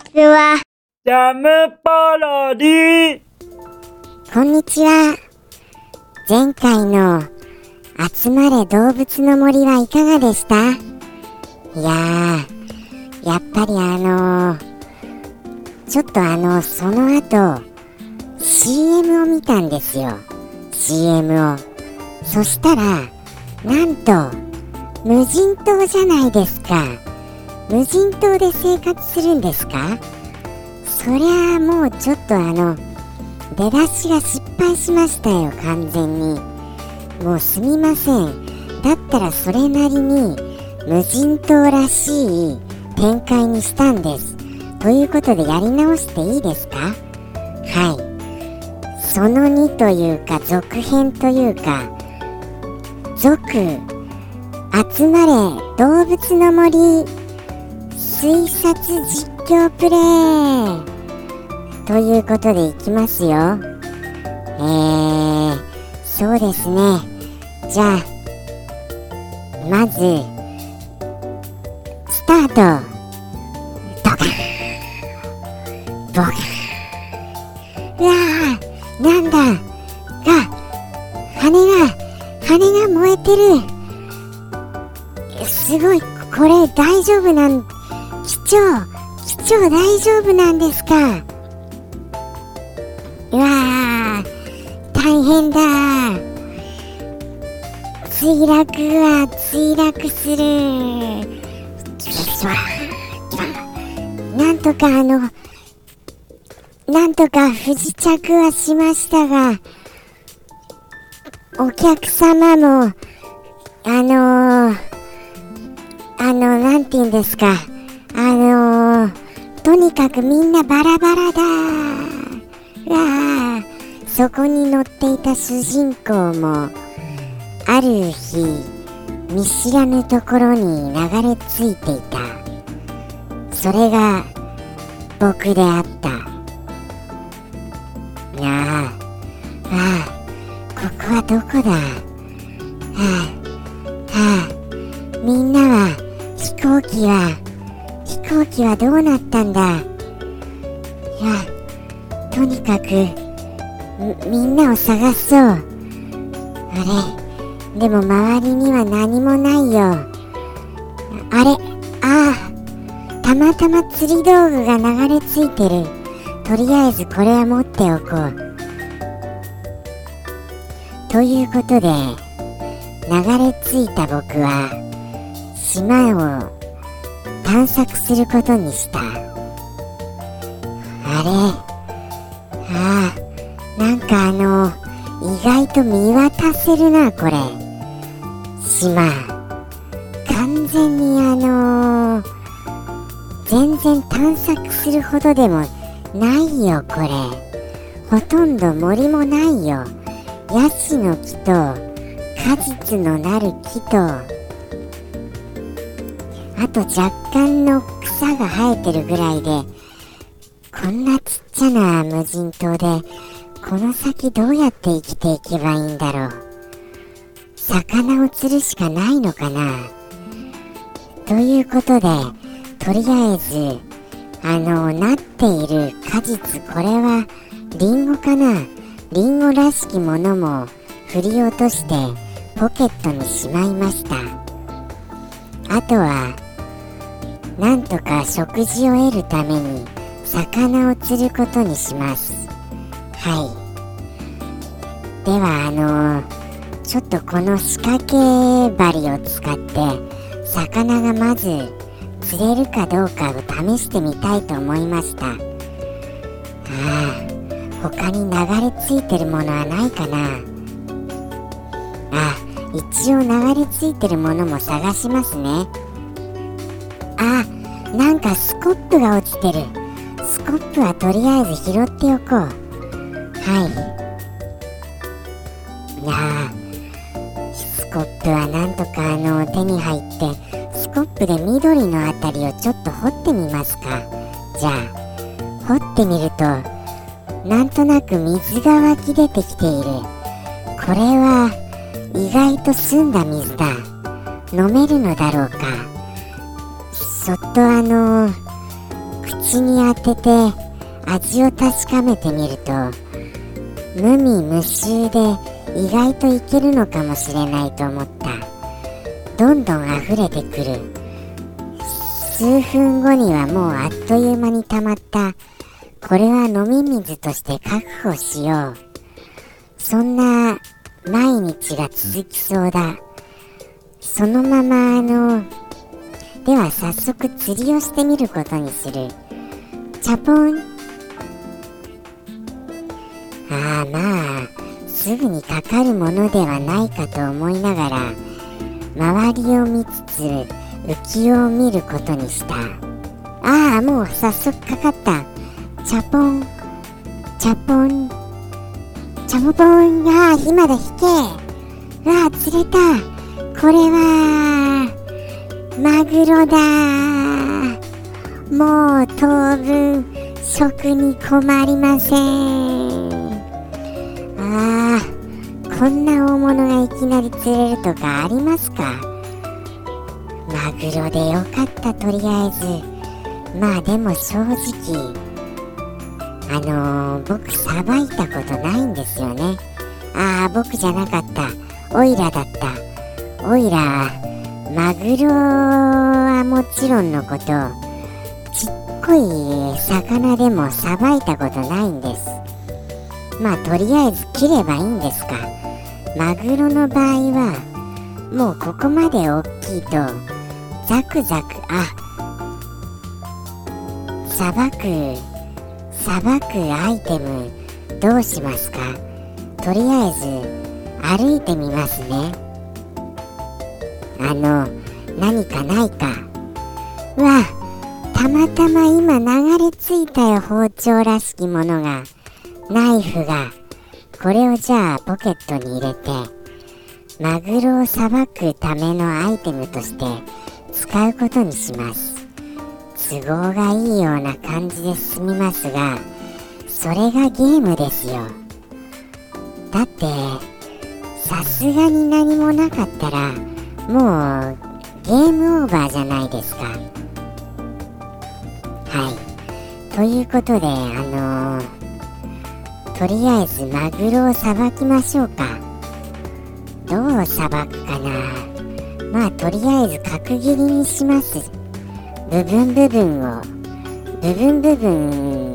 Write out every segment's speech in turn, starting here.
ちは。ジャムパロディこんにちは。前回の集まれ動物の森はいかがでした？いやー、やっぱりあのー、ちょっとあの、その後、CM を見たんですよ。CM を。そしたら、なんと、無人島じゃないですか。無人島で生活するんですか？そりゃあもうちょっとあの、出だしが失敗しましたよ、完全に。もうすみません。だったらそれなりに無人島らしい展開にしたんです。ということでやり直していいですか？はい。その2というか続編というか、続、集まれ動物の森推察実況プレイということでいきますよ。えー、そうですね。じゃあ、まず、スタート。ドカボカン。うわーなんだ。が、羽が、羽が燃えてる。すごい、これ大丈夫なん、機長、機長大丈夫なんですか？うわ大変だ。墜落は墜落する。なんとかあのなんとか不時着はしましたがお客様もあのー、あのなんて言うんですか？あのー、とにかくみんなバラバラだ。うわそこに乗っていた主人公もある日見知らぬところに流れ着いていた。それが僕であった。ああああここはどこだ。はあ飛行機はどうなったんだ？いやとにかくみみんなを探そう。あれでも周りには何もないよ。あれああたまたま釣り道具が流れ着いてる。とりあえずこれは持っておこう。ということで流れ着いた僕は島を探索することにした。あれ？ああなんかあの意外と見渡せるなこれ。島。完全にあの全然探索するほどでもないよこれ。ほとんど森もないよ。ヤシの木と果実のなる木と。あと若干の草が生えてるぐらいでこんなちっちゃな無人島でこの先どうやって生きていけばいいんだろう。魚を釣るしかないのかな。ということでとりあえずあのなっている果実これはリンゴかな。リンゴらしきものも振り落としてポケットにしまいました。あとはなんとか食事を得るために魚を釣ることにします。はい。ではあのー、ちょっとこの仕掛け針を使って魚がまず釣れるかどうかを試してみたいと思いました。ああ他に流れ着いてるものはないかな。あ一応流れ着いてるものも探しますね。なんかスコップが落ちてる。スコップはとりあえず拾っておこう。はい。なあスコップはなんとかあの手に入ってスコップで緑のあたりをちょっと掘ってみますか。じゃあ掘ってみるとなんとなく水が湧き出てきている。これは意外と澄んだ水だ。飲めるのだろうか。とあの口に当てて味を確かめてみると無味無臭で意外といけるのかもしれないと思った。どんどん溢れてくる。数分後にはもうあっという間に溜まった。これは飲み水として確保しよう。そんな毎日が続きそうだ。そのままあのでは早速釣りをしてみることにする。チャポン。ああまあすぐにかかるものではないかと思いながら周りを見つつ浮世を見ることにした。ああもう早速かかった。チャポン。チャポン。チャポポン。ああ火まで引け。うわあ釣れた。これはマグロだ。もう当分食に困りません。ああこんな大物がいきなり釣れるとかありますか？マグロでよかったとりあえず。まあでも正直あのー、僕さばいたことないんですよね。ああ僕じゃなかった。オイラだった。オイラマグロはもちろんのことちっこい魚でもさばいたことないんです。まあとりあえず切ればいいんですか。マグロの場合はもうここまで大きいとザクザクあさばくさばくアイテムどうしますか。とりあえず歩いてみますね。あの何かないか。うわたまたま今流れ着いたよ包丁らしきものが。ナイフが。これをじゃあポケットに入れてマグロをさばくためのアイテムとして使うことにします。都合がいいような感じで済みますがそれがゲームですよ。だってさすがに何もなかったらもうゲームオーバーじゃないですか。はい。ということであのーとりあえずマグロをさばきましょうか。どうさばくかな。まあとりあえず角切りにします。部分部分を。部分部分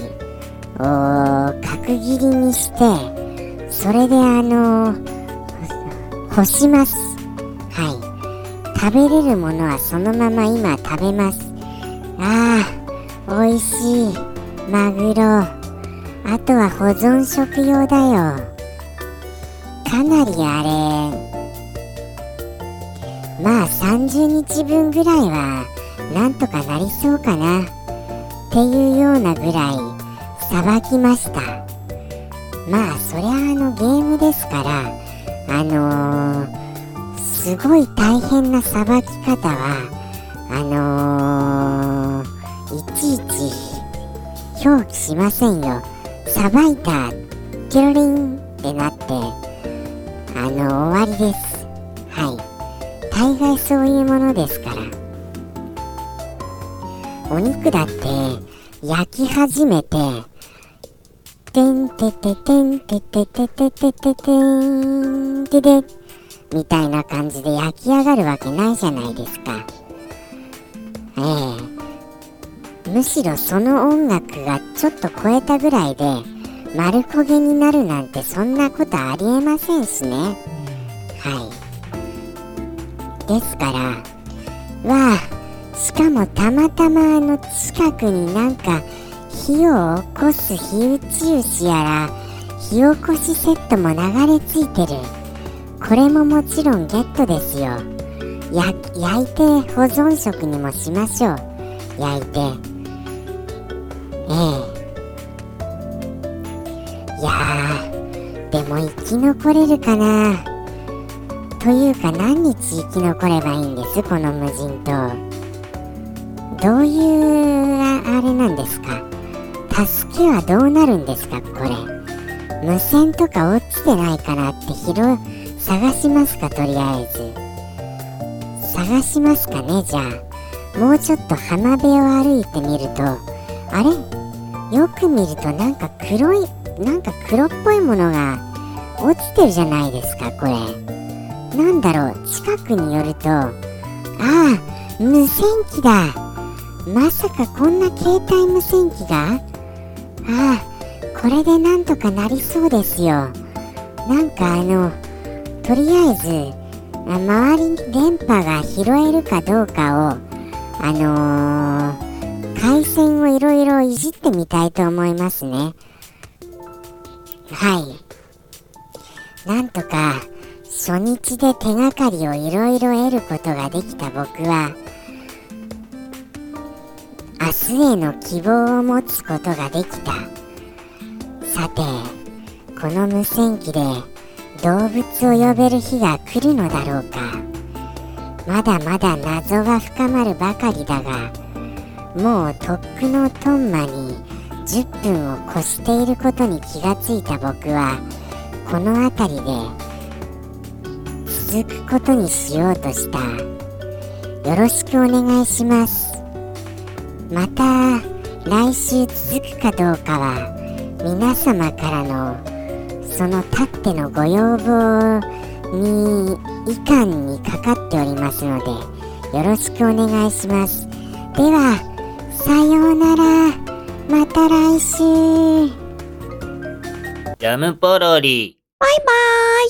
を角切りにしてそれであの干します。食べれるものはそのまま今食べます。ああ美味しい。マグロ。あとは保存食用だよ。かなりあれ。まあ30日分ぐらいはなんとかなりそうかな。っていうようなぐらいさばきました。まあそりゃあのゲームですから、すごい大変なさばき方はあのー、いちいち表記しませんよ。さばいたキロリンってなってあの終わりです。はい。大概そういうものですから。お肉だって焼き始めててんてててんてててててててんてて。みたいな感じで焼き上がるわけないじゃないですか。ええ。むしろその音楽がちょっと超えたぐらいで丸焦げになるなんてそんなことありえませんしね。はい。ですからわあしかもたまたまあの近くになんか火を起こす火打ち牛やら火起こしセットも流れ着いてる。これももちろんゲットですよ。焼いて保存食にもしましょう。焼いて。ええ。いやーでも生き残れるかな。というか何日生き残ればいいんです？この無人島。どういうあれなんですか？助けはどうなるんですか？これ。無線とか落ちてないかなって広探しますかとりあえず。探しますかねじゃあ。もうちょっと浜辺を歩いてみると。あれ？よく見るとなんか黒いなんか黒っぽいものが落ちてるじゃないですかこれ。なんだろう近くに寄ると。ああ無線機だ。まさかこんな携帯無線機が？ああこれでなんとかなりそうですよ。なんかあのとりあえず周りに電波が拾えるかどうかをあのー、回線をいろいろいじってみたいと思いますね。はい。なんとか初日で手がかりをいろいろ得ることができた僕は明日への希望を持つことができた。さてこの無線機で動物を呼べる日が来るのだろうか。まだまだ謎は深まるばかりだがもうとっくのトンマに10分を越していることに気がついた僕はこの辺りで続くことにしようとした。よろしくお願いします。また来週続くかどうかは皆様からのそのたってのご要望に遺憾にかかっておりますのでよろしくお願いします。ではさようなら。また来週。ジャムポロリ。バイバーイ